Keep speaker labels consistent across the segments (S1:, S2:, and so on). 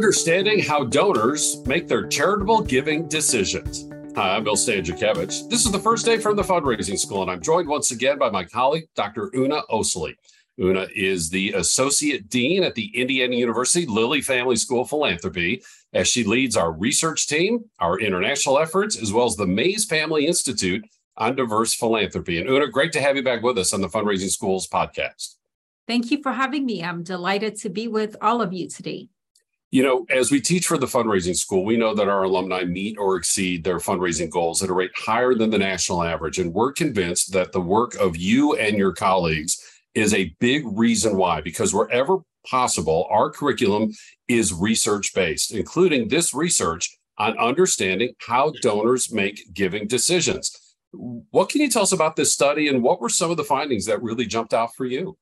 S1: Understanding how donors make their charitable giving decisions. Hi, I'm Bill Stanczykiewicz. This is the first day from the fundraising school, and I'm joined once again by my colleague, Dr. Una Osili. Una is the Associate Dean at the Indiana University Lilly Family School of Philanthropy, as she leads our research team, our international efforts, as well as the Mays Family Institute on diverse philanthropy. And Una, great to have you back with us on the Fundraising Schools podcast.
S2: Thank you for having me. I'm delighted to be with all of you today.
S1: You know, as we teach for the fundraising school, we know that our alumni meet or exceed their fundraising goals at a rate higher than the national average. And we're convinced that the work of you and your colleagues is a big reason why, because wherever possible, our curriculum is research based, including this research on understanding how donors make giving decisions. What can you tell us about this study and what were some of the findings that really jumped out for you?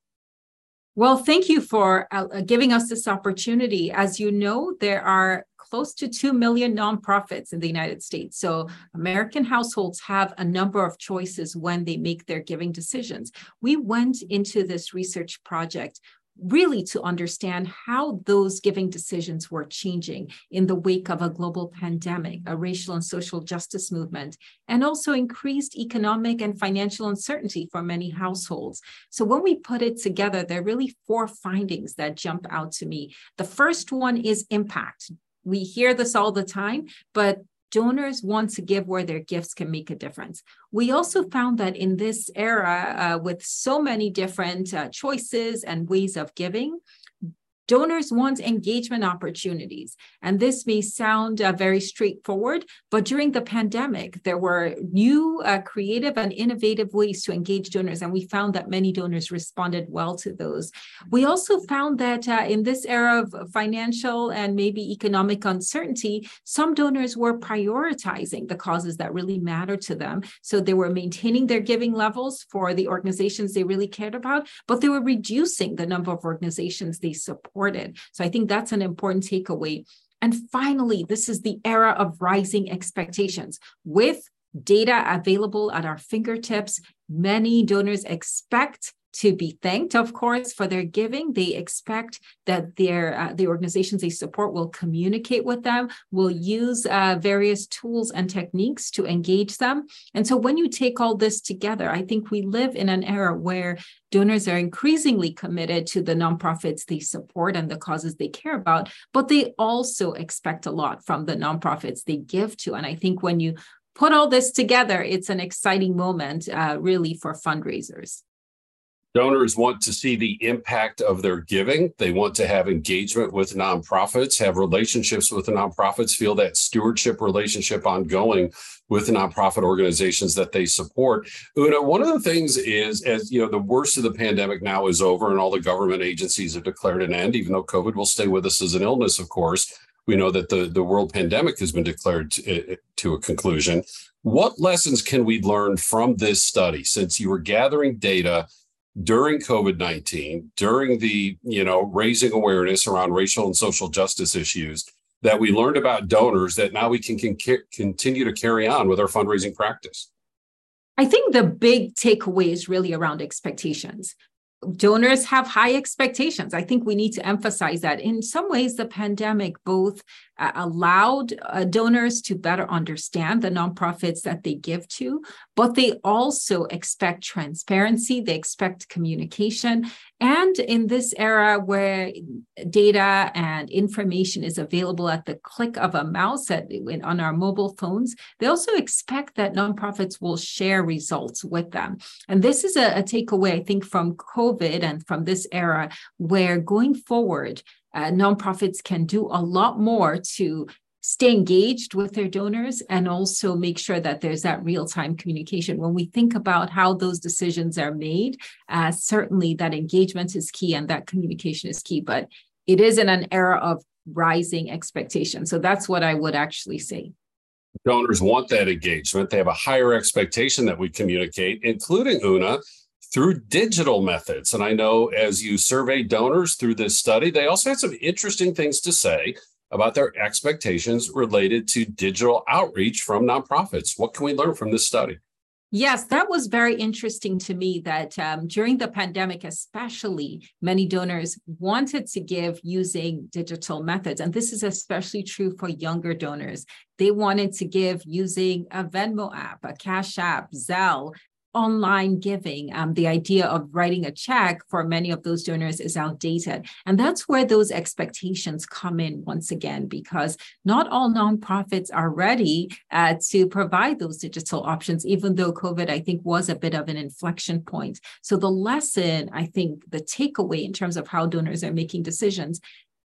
S2: Well, thank you for uh, giving us this opportunity. As you know, there are close to 2 million nonprofits in the United States. So American households have a number of choices when they make their giving decisions. We went into this research project really to understand how those giving decisions were changing in the wake of a global pandemic, a racial and social justice movement, and also increased economic and financial uncertainty for many households. So when we put it together, there are really four findings that jump out to me. The first one is impact. We hear this all the time, but donors want to give where their gifts can make a difference. We also found that in this era, uh, with so many different uh, choices and ways of giving, Donors want engagement opportunities. And this may sound uh, very straightforward, but during the pandemic, there were new, uh, creative, and innovative ways to engage donors. And we found that many donors responded well to those. We also found that uh, in this era of financial and maybe economic uncertainty, some donors were prioritizing the causes that really matter to them. So they were maintaining their giving levels for the organizations they really cared about, but they were reducing the number of organizations they support supported. So I think that's an important takeaway. And finally, this is the era of rising expectations. With data available at our fingertips, many donors expect to be thanked, of course, for their giving. They expect that their uh, the organizations they support will communicate with them, will use uh, various tools and techniques to engage them. And so, when you take all this together, I think we live in an era where donors are increasingly committed to the nonprofits they support and the causes they care about, but they also expect a lot from the nonprofits they give to. And I think when you put all this together, it's an exciting moment, uh, really, for fundraisers.
S1: Donors want to see the impact of their giving. They want to have engagement with nonprofits, have relationships with nonprofits, feel that stewardship relationship ongoing with nonprofit organizations that they support. Una, one of the things is, as you know, the worst of the pandemic now is over and all the government agencies have declared an end, even though COVID will stay with us as an illness, of course. We know that the, the world pandemic has been declared to, to a conclusion. What lessons can we learn from this study since you were gathering data during COVID-19, during the, you know, raising awareness around racial and social justice issues that we learned about donors that now we can, can continue to carry on with our fundraising practice?
S2: I think the big takeaway is really around expectations donors have high expectations. I think we need to emphasize that. In some ways, the pandemic both uh, allowed uh, donors to better understand the nonprofits that they give to, but they also expect transparency, they expect communication. And in this era where data and information is available at the click of a mouse at, on our mobile phones, they also expect that nonprofits will share results with them. And this is a, a takeaway, I think, from COVID and from this era, where going forward, uh, nonprofits can do a lot more to stay engaged with their donors and also make sure that there's that real-time communication. When we think about how those decisions are made uh, certainly that engagement is key and that communication is key but it is in an era of rising expectations. So that's what i would actually say.
S1: Donors want that engagement. They have a higher expectation that we communicate including una through digital methods. And I know as you survey donors through this study, they also had some interesting things to say about their expectations related to digital outreach from nonprofits. What can we learn from this study?
S2: Yes, that was very interesting to me that um, during the pandemic, especially, many donors wanted to give using digital methods. And this is especially true for younger donors. They wanted to give using a Venmo app, a Cash App, Zelle, online giving, um, the idea of writing a check for many of those donors is outdated. And that's where those expectations come in once again, because not all nonprofits are ready uh, to provide those digital options, even though COVID, I think, was a bit of an inflection point. So the lesson, I think, the takeaway in terms of how donors are making decisions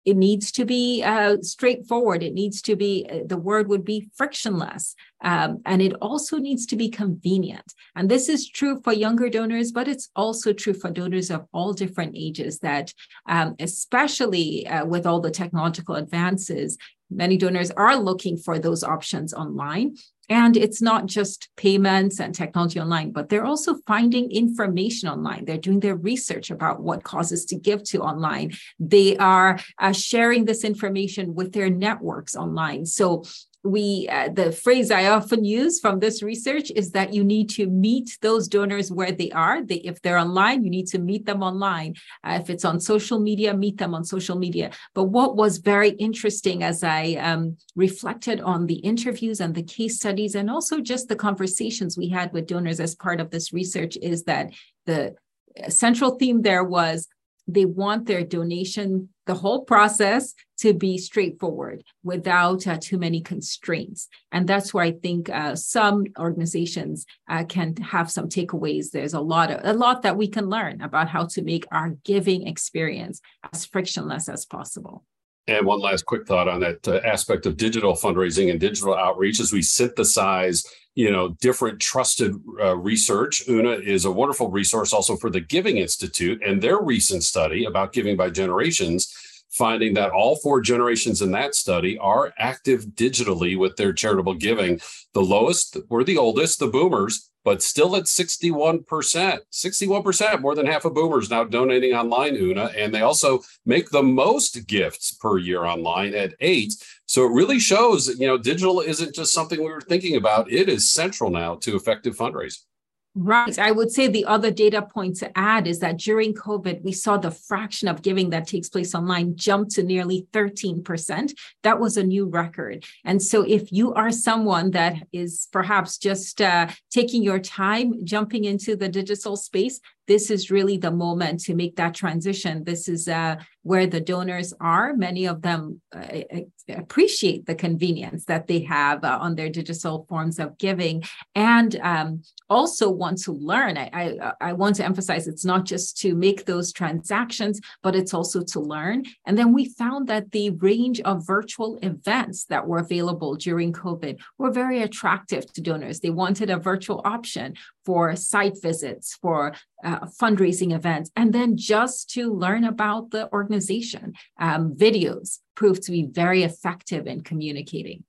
S2: it needs to be uh, straightforward. It needs to be, uh, the word would be frictionless. Um, and it also needs to be convenient. And this is true for younger donors, but it's also true for donors of all different ages that, um, especially uh, with all the technological advances, many donors are looking for those options online. And it's not just payments and technology online, but they're also finding information online. They're doing their research about what causes to give to online. They are uh, sharing this information with their networks online. So we uh, the phrase i often use from this research is that you need to meet those donors where they are. They, if they're online you need to meet them online. Uh, if it's on social media meet them on social media. But what was very interesting as i um, reflected on the interviews and the case studies and also just the conversations we had with donors as part of this research is that the central theme there was they want their donation, the whole process to be straightforward without uh, too many constraints. And that's where I think uh, some organizations uh, can have some takeaways. There's a lot of a lot that we can learn about how to make our giving experience as frictionless as possible.
S1: And one last quick thought on that uh, aspect of digital fundraising and digital outreach as we synthesize you know different trusted uh, research. Una is a wonderful resource also for the giving institute and their recent study about giving by generations finding that all four generations in that study are active digitally with their charitable giving. The lowest were the oldest the boomers but still at 61%. 61%, more than half of boomers now donating online, Una. And they also make the most gifts per year online at eight. So it really shows that, you know, digital isn't just something we were thinking about. It is central now to effective fundraising.
S2: Right. I would say the other data point to add is that during COVID, we saw the fraction of giving that takes place online jump to nearly 13%. That was a new record. And so, if you are someone that is perhaps just uh, taking your time jumping into the digital space, this is really the moment to make that transition. This is uh, where the donors are. Many of them uh, appreciate the convenience that they have uh, on their digital forms of giving and um, also want to learn. I, I, I, want to emphasize it's not just to make those transactions, but it's also to learn. And then we found that the range of virtual events that were available during COVID were very attractive to donors. They wanted a virtual option for site visits, for uh, fundraising events, and then just to learn about the organization. Um, videos proved to be very effective in communicating.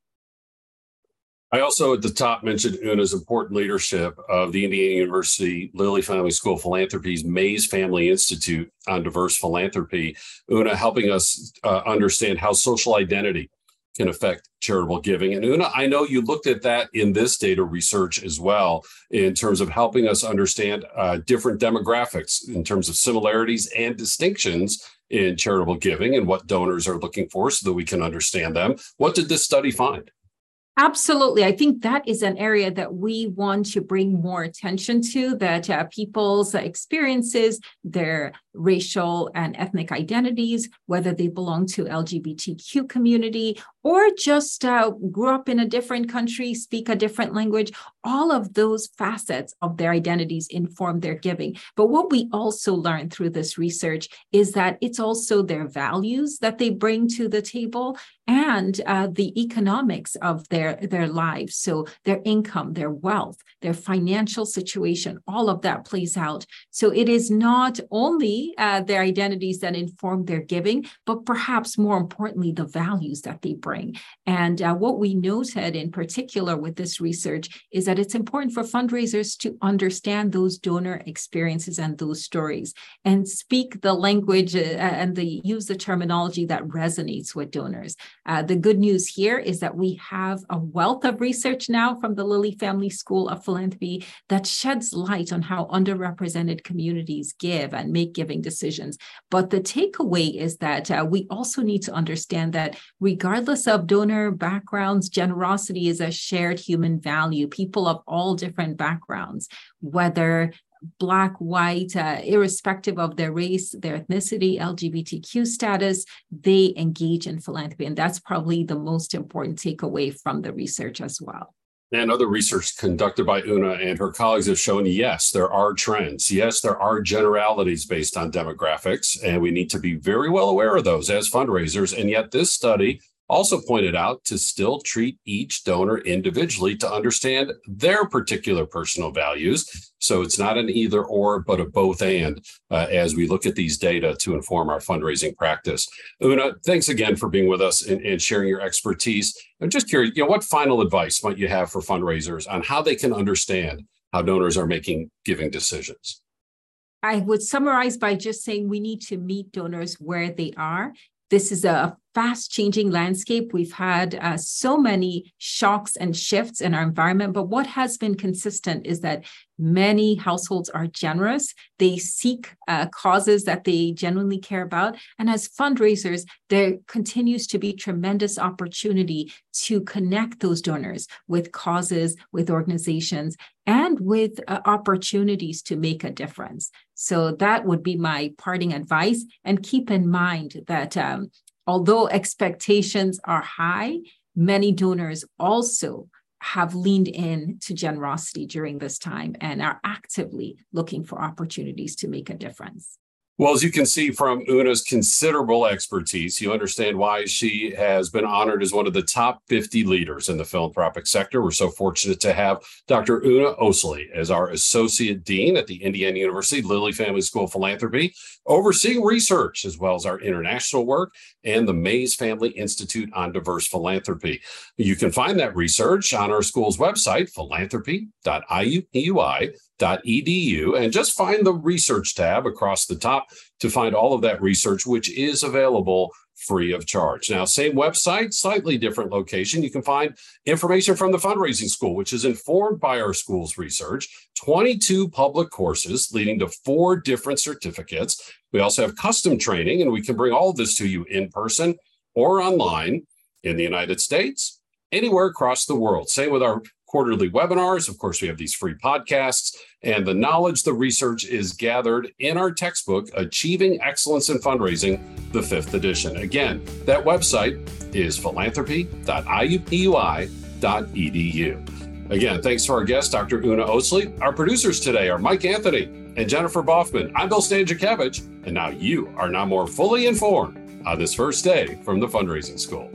S1: I also at the top mentioned Una's important leadership of the Indiana University Lilly Family School of Philanthropy's Mays Family Institute on diverse philanthropy. Una helping us uh, understand how social identity can affect charitable giving. And Una, I know you looked at that in this data research as well, in terms of helping us understand uh, different demographics in terms of similarities and distinctions in charitable giving and what donors are looking for so that we can understand them. What did this study find?
S2: Absolutely. I think that is an area that we want to bring more attention to that uh, people's experiences, their racial and ethnic identities, whether they belong to LGBTQ community or just uh, grew up in a different country, speak a different language, all of those facets of their identities inform their giving. But what we also learned through this research is that it's also their values that they bring to the table and uh, the economics of their, their lives. So their income, their wealth, their financial situation, all of that plays out. So it is not only uh, their identities that inform their giving, but perhaps more importantly, the values that they bring. And uh, what we noted in particular with this research is that it's important for fundraisers to understand those donor experiences and those stories and speak the language uh, and the use the terminology that resonates with donors. Uh, the good news here is that we have a wealth of research now from the Lilly Family School of Philanthropy that sheds light on how underrepresented communities give and make giving decisions. But the takeaway is that uh, we also need to understand that regardless of donor backgrounds, generosity is a shared human value. People of all different backgrounds, whether black, white, uh, irrespective of their race, their ethnicity, LGBTQ status, they engage in philanthropy. And that's probably the most important takeaway from the research as well.
S1: And other research conducted by Una and her colleagues have shown yes, there are trends. Yes, there are generalities based on demographics, and we need to be very well aware of those as fundraisers. And yet, this study also pointed out to still treat each donor individually to understand their particular personal values. So it's not an either or, but a both and uh, as we look at these data to inform our fundraising practice. Una, thanks again for being with us and, and sharing your expertise. I'm just curious, you know, what final advice might you have for fundraisers on how they can understand how donors are making giving decisions?
S2: I would summarize by just saying we need to meet donors where they are. This is a fast changing landscape. We've had uh, so many shocks and shifts in our environment, but what has been consistent is that many households are generous. They seek uh, causes that they genuinely care about. And as fundraisers, there continues to be tremendous opportunity to connect those donors with causes, with organizations, and with uh, opportunities to make a difference. So that would be my parting advice. And keep in mind that um, although expectations are high, many donors also have leaned in to generosity during this time and are actively looking for opportunities to make a difference.
S1: Well, as you can see from Una's considerable expertise, you understand why she has been honored as one of the top 50 leaders in the philanthropic sector. We're so fortunate to have Dr. Una Osili as our Associate Dean at the Indiana University Lilly Family School of Philanthropy, overseeing research as well as our international work and the Mays Family Institute on Diverse Philanthropy. You can find that research on our school's website, philanthropy.iupui edu and just find the research tab across the top to find all of that research, which is available free of charge. Now, same website, slightly different location. You can find information from the fundraising school, which is informed by our school's research, 22 public courses leading to four different certificates. We also have custom training, and we can bring all of this to you in person or online in the United States, anywhere across the world. Same with our quarterly webinars. Of course, we have these free podcasts, and the knowledge, the research is gathered in our textbook, Achieving Excellence in Fundraising, the fifth edition. Again, that website is philanthropy.iupui.edu. Again, thanks to our guest, Dr. Una Osili. Our producers today are Mike Anthony and Jennifer Boffman. I'm Bill Stanczykiewicz, and now you are now more fully informed on this first day from the fundraising school.